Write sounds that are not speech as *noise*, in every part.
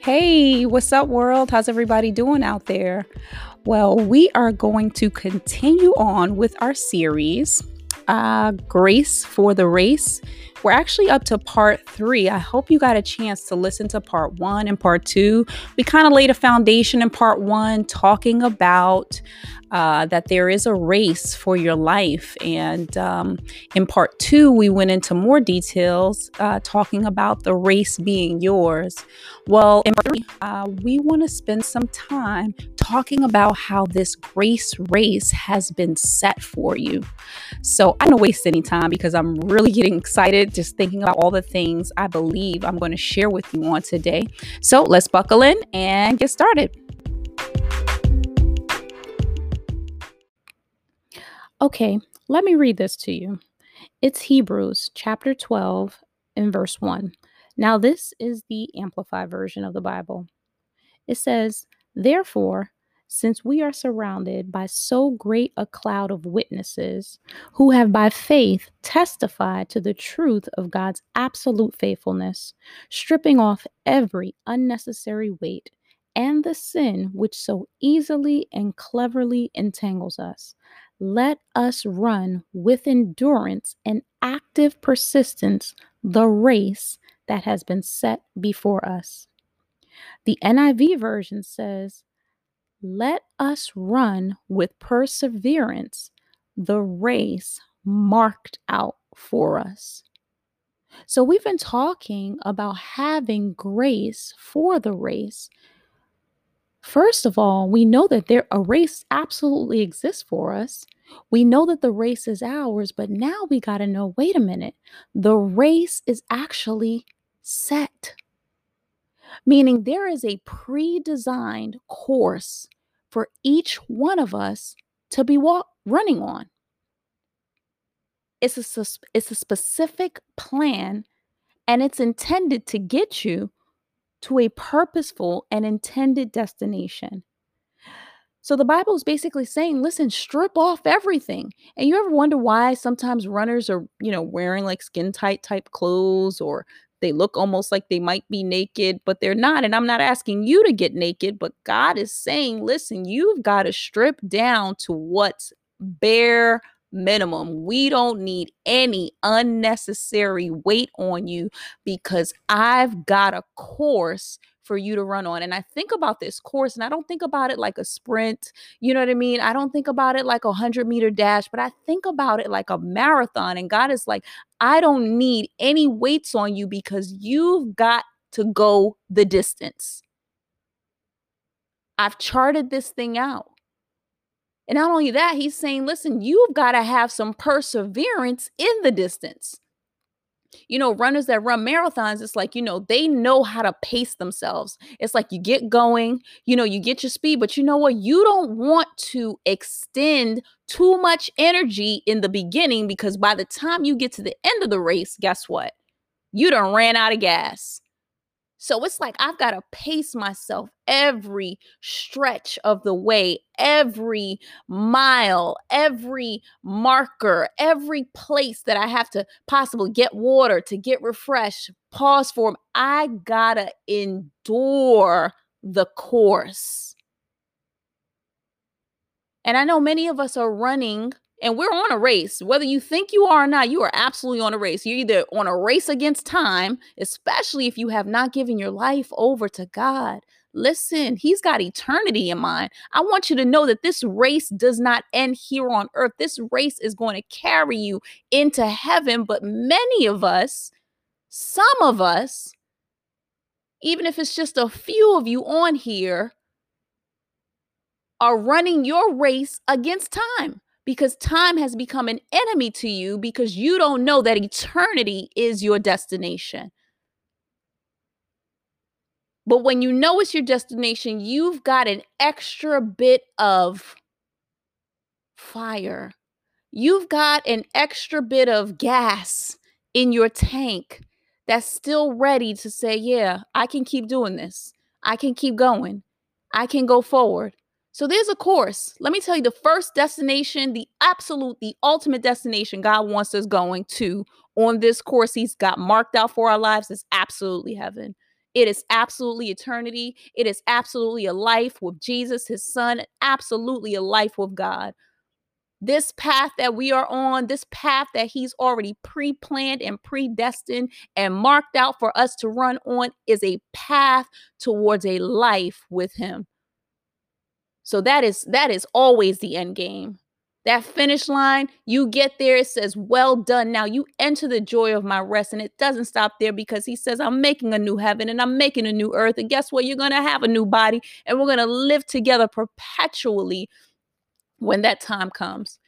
Hey, what's up, world? How's everybody doing out there? Well, we are going to continue on with our series, uh, Grace for the Race. We're actually up to part three. I hope you got a chance to listen to part one and part two. We kind of laid a foundation in part one, talking about uh, that there is a race for your life. And um, in part two, we went into more details, uh, talking about the race being yours. Well, in part three, uh, we want to spend some time talking about how this grace race has been set for you. So I don't waste any time because I'm really getting excited just thinking about all the things I believe I'm going to share with you on today. So let's buckle in and get started. Okay, let me read this to you. It's Hebrews chapter 12 and verse 1. Now, this is the Amplified version of the Bible. It says, Therefore, since we are surrounded by so great a cloud of witnesses who have by faith testified to the truth of God's absolute faithfulness, stripping off every unnecessary weight and the sin which so easily and cleverly entangles us let us run with endurance and active persistence the race that has been set before us. The NIV version says, Let us run with perseverance the race marked out for us. So, we've been talking about having grace for the race First of all, we know that there a race absolutely exists for us. We know that the race is ours, but now we got to know, wait a minute. The race is actually set. Meaning there is a pre-designed course for each one of us to be walk, running on. It's a it's a specific plan and it's intended to get you to a purposeful and intended destination. So the Bible is basically saying, listen, strip off everything. And you ever wonder why sometimes runners are, you know, wearing like skin tight type clothes or they look almost like they might be naked, but they're not. And I'm not asking you to get naked, but God is saying, listen, you've got to strip down to what's bare minimum. We don't need any unnecessary weight on you because I've got a course for you to run on. And I think about this course and I don't think about it like a sprint. You know what I mean? I don't think about it like a 100 meter dash, but I think about it like a marathon. And God is like, I don't need any weights on you because you've got to go the distance. I've charted this thing out. And not only that, he's saying, listen, you've got to have some perseverance in the distance. You know, runners that run marathons, it's like, you know, they know how to pace themselves. It's like you get going, you know, you get your speed, but you know what? You don't want to extend too much energy in the beginning because by the time you get to the end of the race, guess what? You done ran out of gas. So it's like I've got to pace myself every stretch of the way, every mile, every marker, every place that I have to possibly get water, to get refreshed, pause for. I got to endure the course. And I know many of us are running and we're on a race. Whether you think you are or not, you are absolutely on a race. You're either on a race against time, especially if you have not given your life over to God. Listen, He's got eternity in mind. I want you to know that this race does not end here on earth. This race is going to carry you into heaven. But many of us, some of us, even if it's just a few of you on here, are running your race against time because time has become an enemy to you because you don't know that eternity is your destination. But when you know it's your destination, you've got an extra bit of fire. You've got an extra bit of gas in your tank that's still ready to say, Yeah, I can keep doing this. I can keep going. I can go forward. So there's a course. Let me tell you the first destination, the absolute, the ultimate destination God wants us going to on this course He's got marked out for our lives is absolutely heaven. It is absolutely eternity. It is absolutely a life with Jesus, his son, absolutely a life with God. This path that we are on, this path that he's already pre planned and predestined and marked out for us to run on, is a path towards a life with him. So that is that is always the end game. That finish line, you get there, it says, Well done. Now you enter the joy of my rest. And it doesn't stop there because he says, I'm making a new heaven and I'm making a new earth. And guess what? You're going to have a new body and we're going to live together perpetually when that time comes.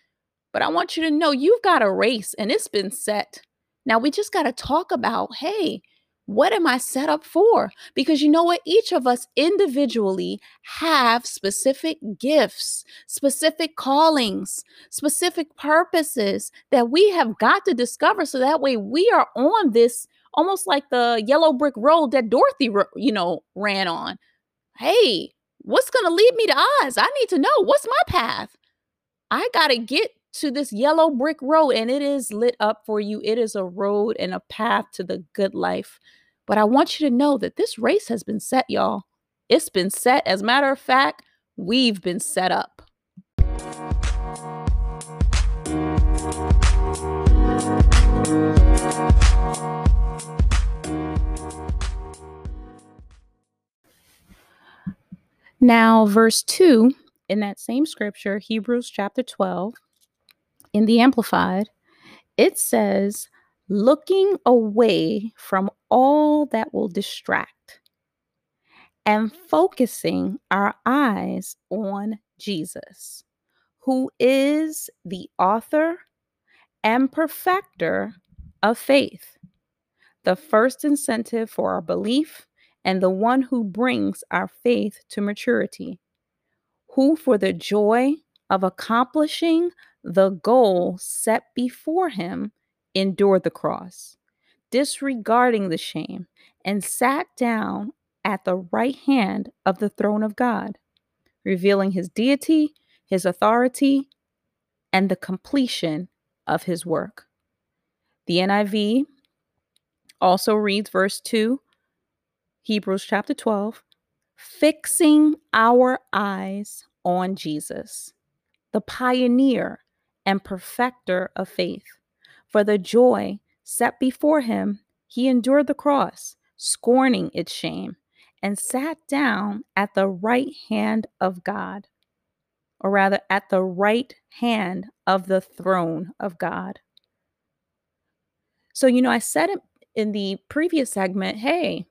But I want you to know you've got a race and it's been set. Now we just got to talk about hey, what am I set up for? Because you know what? Each of us individually have specific gifts, specific callings, specific purposes that we have got to discover. So that way we are on this almost like the yellow brick road that Dorothy, you know, ran on. Hey, what's going to lead me to Oz? I need to know what's my path. I got to get to this yellow brick road and it is lit up for you. It is a road and a path to the good life. But I want you to know that this race has been set, y'all. It's been set. As a matter of fact, we've been set up. Now, verse 2 in that same scripture, Hebrews chapter 12, in the Amplified, it says, looking away from all that will distract and focusing our eyes on Jesus, who is the author and perfecter of faith, the first incentive for our belief, and the one who brings our faith to maturity, who, for the joy of accomplishing the goal set before him, endured the cross, disregarding the shame, and sat down at the right hand of the throne of God, revealing his deity, his authority, and the completion of his work. The NIV also reads verse 2, Hebrews chapter 12, fixing our eyes on Jesus, the pioneer and perfecter of faith. For the joy set before him, he endured the cross, scorning its shame, and sat down at the right hand of God, or rather, at the right hand of the throne of God. So, you know, I said it in the previous segment hey,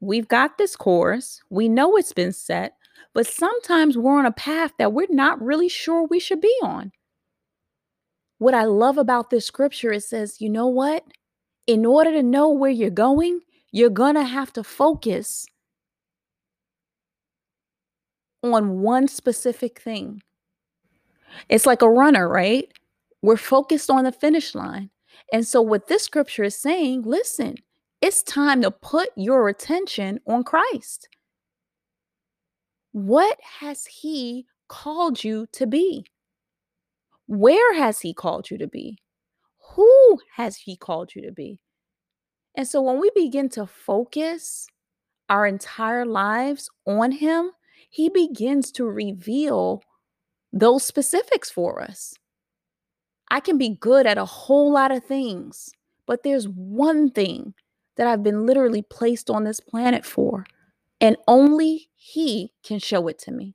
we've got this course, we know it's been set, but sometimes we're on a path that we're not really sure we should be on. What I love about this scripture, it says, you know what? In order to know where you're going, you're going to have to focus on one specific thing. It's like a runner, right? We're focused on the finish line. And so, what this scripture is saying, listen, it's time to put your attention on Christ. What has He called you to be? Where has He called you to be? Who has He called you to be? And so, when we begin to focus our entire lives on Him, He begins to reveal those specifics for us. I can be good at a whole lot of things, but there's one thing that I've been literally placed on this planet for, and only He can show it to me.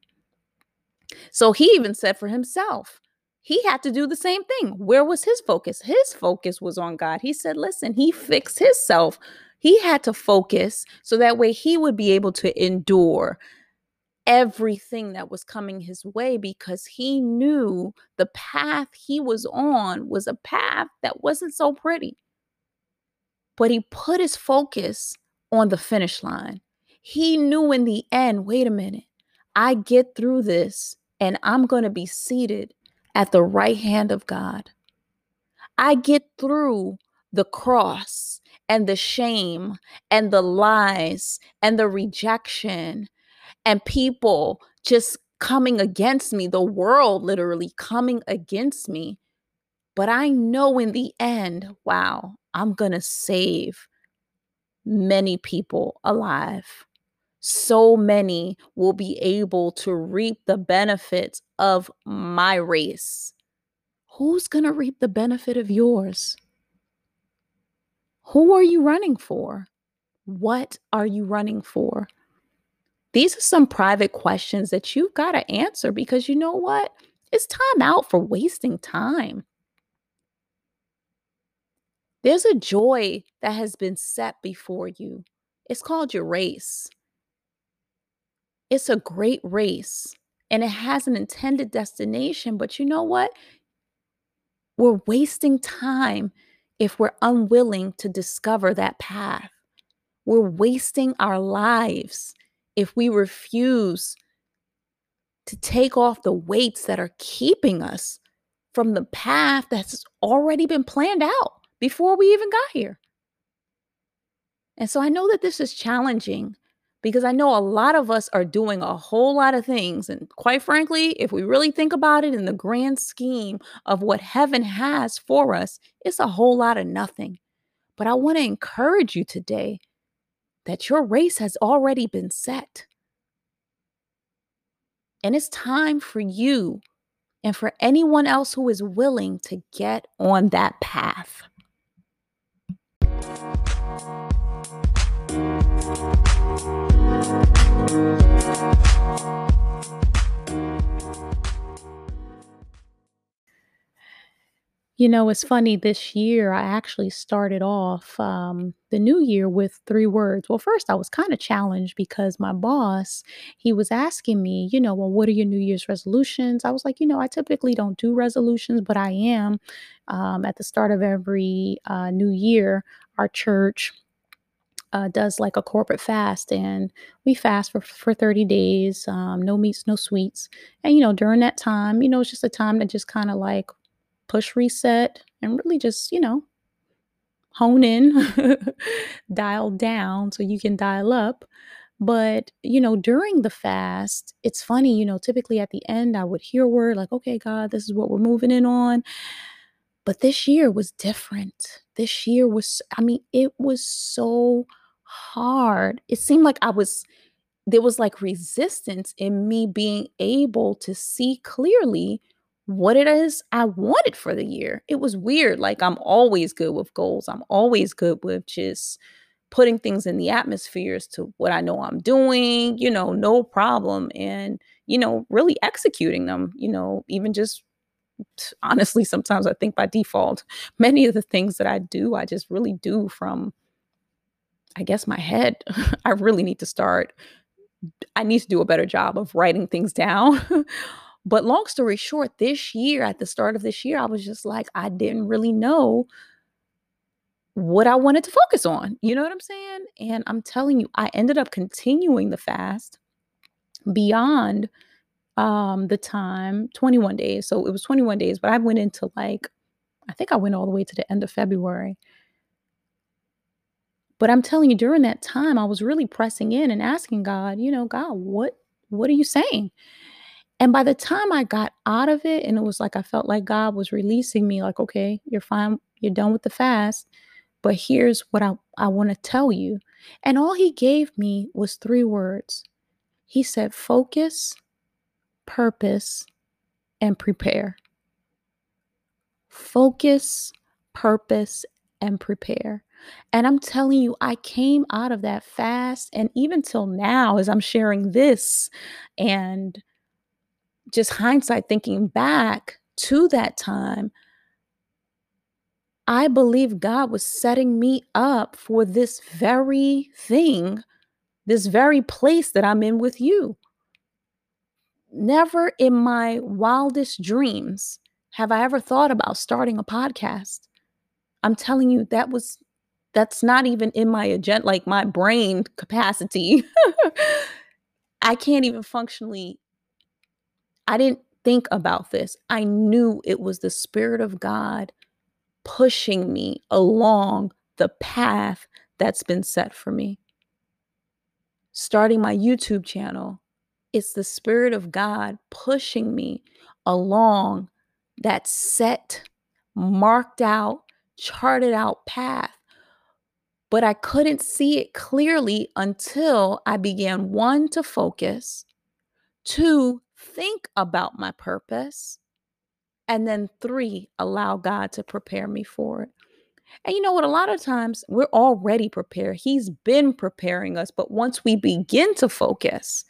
So He even said for Himself, He had to do the same thing. Where was His focus? His focus was on God. He said, Listen, He fixed Himself. He had to focus so that way He would be able to endure everything that was coming his way because he knew the path he was on was a path that wasn't so pretty. But he put his focus on the finish line. He knew in the end wait a minute, I get through this and I'm going to be seated at the right hand of God. I get through the cross and the shame and the lies and the rejection and people just coming against me, the world literally coming against me. But I know in the end, wow, I'm going to save many people alive. So many will be able to reap the benefits of my race. Who's going to reap the benefit of yours? Who are you running for? What are you running for? These are some private questions that you've got to answer because you know what? It's time out for wasting time. There's a joy that has been set before you. It's called your race. It's a great race and it has an intended destination, but you know what? We're wasting time if we're unwilling to discover that path. We're wasting our lives if we refuse to take off the weights that are keeping us from the path that's already been planned out before we even got here. And so I know that this is challenging because I know a lot of us are doing a whole lot of things. And quite frankly, if we really think about it in the grand scheme of what heaven has for us, it's a whole lot of nothing. But I want to encourage you today that your race has already been set. And it's time for you and for anyone else who is willing to get on that path. You know, it's funny this year, I actually started off um, the new year with three words. Well, first, I was kind of challenged because my boss, he was asking me, you know, well, what are your New Year's resolutions? I was like, you know, I typically don't do resolutions, but I am um, at the start of every uh, new year, our church uh, does like a corporate fast and we fast for, for 30 days um, no meats no sweets and you know during that time you know it's just a time to just kind of like push reset and really just, you know, hone in, *laughs* dial down so you can dial up. But, you know, during the fast, it's funny, you know, typically at the end, I would hear word like, okay, God, this is what we're moving in on. But this year was different. This year was, I mean, it was so hard. It seemed like I was, there was like resistance in me being able to see clearly what it is I wanted for the year. It was weird. Like I'm always good with goals. I'm always good with just putting things in the atmospheres to what I know I'm doing, you know, no problem. And, you know, really executing them, you know, even just honestly, sometimes I think by default, many of the things that I do, I just really do from, I guess, my head. *laughs* I really need to start. I need to do a better job of writing things down *laughs* But long story short, this year, at the start of this year, I was just like, I didn't really know what I wanted to focus on. You know what I'm saying? And I'm telling you, I ended up continuing the fast beyond um the time 21 days. So it was 21 days, but I went into like I think I went all the way to the end of February. But I'm telling you during that time I was really pressing in and asking God, you know, God, what what are you saying? And by the time I got out of it, and it was like I felt like God was releasing me, like, okay, you're fine, you're done with the fast, but here's what I, I want to tell you. And all he gave me was three words. He said, focus, purpose, and prepare. Focus, purpose, and prepare. And I'm telling you, I came out of that fast, and even till now, as I'm sharing this and just hindsight thinking back to that time, I believe God was setting me up for this very thing, this very place that I'm in with you. Never in my wildest dreams have I ever thought about starting a podcast. I'm telling you, that was, that's not even in my agenda, like my brain capacity. *laughs* I can't even functionally I didn't think about this. I knew it was the Spirit of God pushing me along the path that's been set for me. Starting my YouTube channel, it's the Spirit of God pushing me along that set, marked out, charted out path But I couldn't see it clearly until I began one to focus, two, think about my purpose, and then three, allow God to prepare me for it. And you know what? A lot of times we're already prepared. He's been preparing us. But once we begin to focus,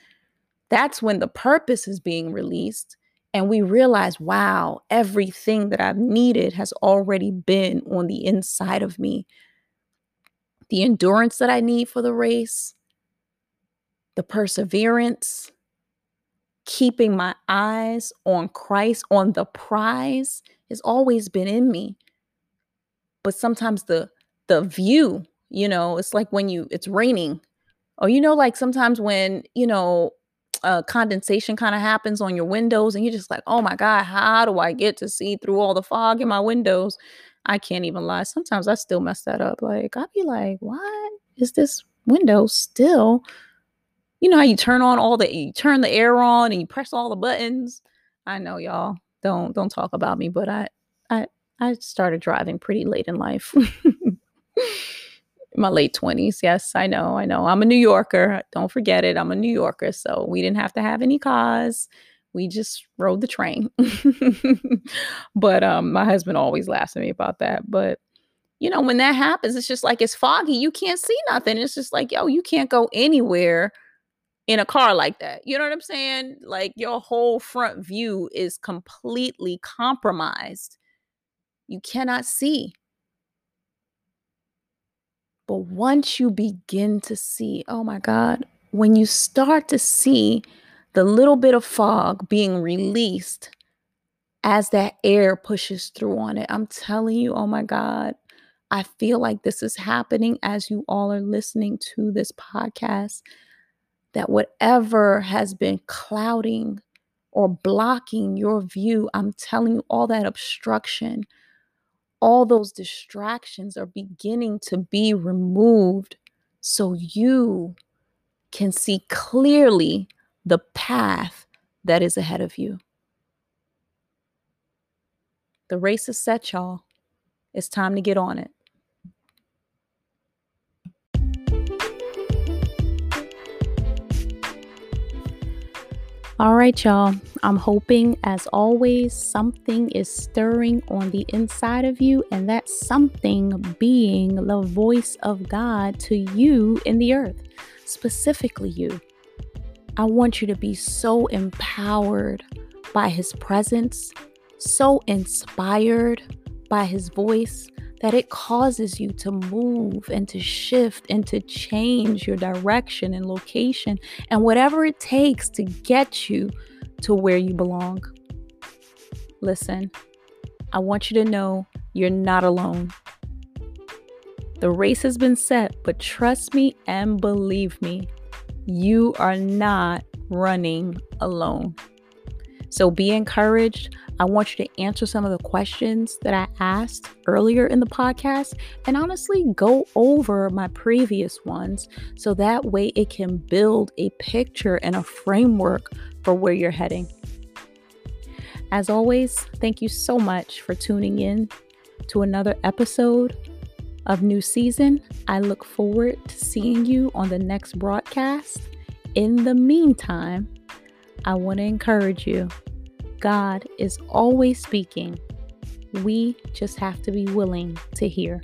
that's when the purpose is being released. And we realize, wow, everything that I've needed has already been on the inside of me. The endurance that I need for the race, the perseverance, keeping my eyes on Christ, on the prize, has always been in me. But sometimes the the view, you know, it's like when you it's raining. Or you know, like sometimes when, you know, uh, condensation kind of happens on your windows and you're just like, oh my God, how do I get to see through all the fog in my windows? I can't even lie. Sometimes I still mess that up. Like, I'd be like, why is this window still you know how you turn on all the you turn the air on and you press all the buttons. I know y'all don't don't talk about me, but I I I started driving pretty late in life. *laughs* My late 20s. Yes, I know. I know. I'm a New Yorker. Don't forget it. I'm a New Yorker. So we didn't have to have any cars. We just rode the train. *laughs* but um my husband always laughs at me about that. But you know, when that happens, it's just like it's foggy. You can't see nothing. It's just like, yo, you can't go anywhere in a car like that. You know what I'm saying? Like your whole front view is completely compromised. You cannot see. But once you begin to see, oh my God, when you start to see the little bit of fog being released as that air pushes through on it, I'm telling you, oh my God, I feel like this is happening as you all are listening to this podcast that whatever has been clouding or blocking your view, I'm telling you, all that obstruction, all those distractions are beginning to be removed so you can see clearly the path that is ahead of you. The race is set, y'all. It's time to get on it. All right, y'all. I'm hoping, as always, something is stirring on the inside of you, and that something being the voice of God to you in the earth, specifically you. I want you to be so empowered by His presence, so inspired by His voice that it causes you to move and to shift and to change your direction and location and whatever it takes to get you to where you belong. Listen, I want you to know you're not alone. The race has been set, but trust me and believe me, you are not running alone. So be encouraged. I want you to answer some of the questions that I asked earlier in the podcast and honestly go over my previous ones so that way it can build a picture and a framework for where you're heading. As always, thank you so much for tuning in to another episode of New Season. I look forward to seeing you on the next broadcast. In the meantime, I want to encourage you God is always speaking. We just have to be willing to hear.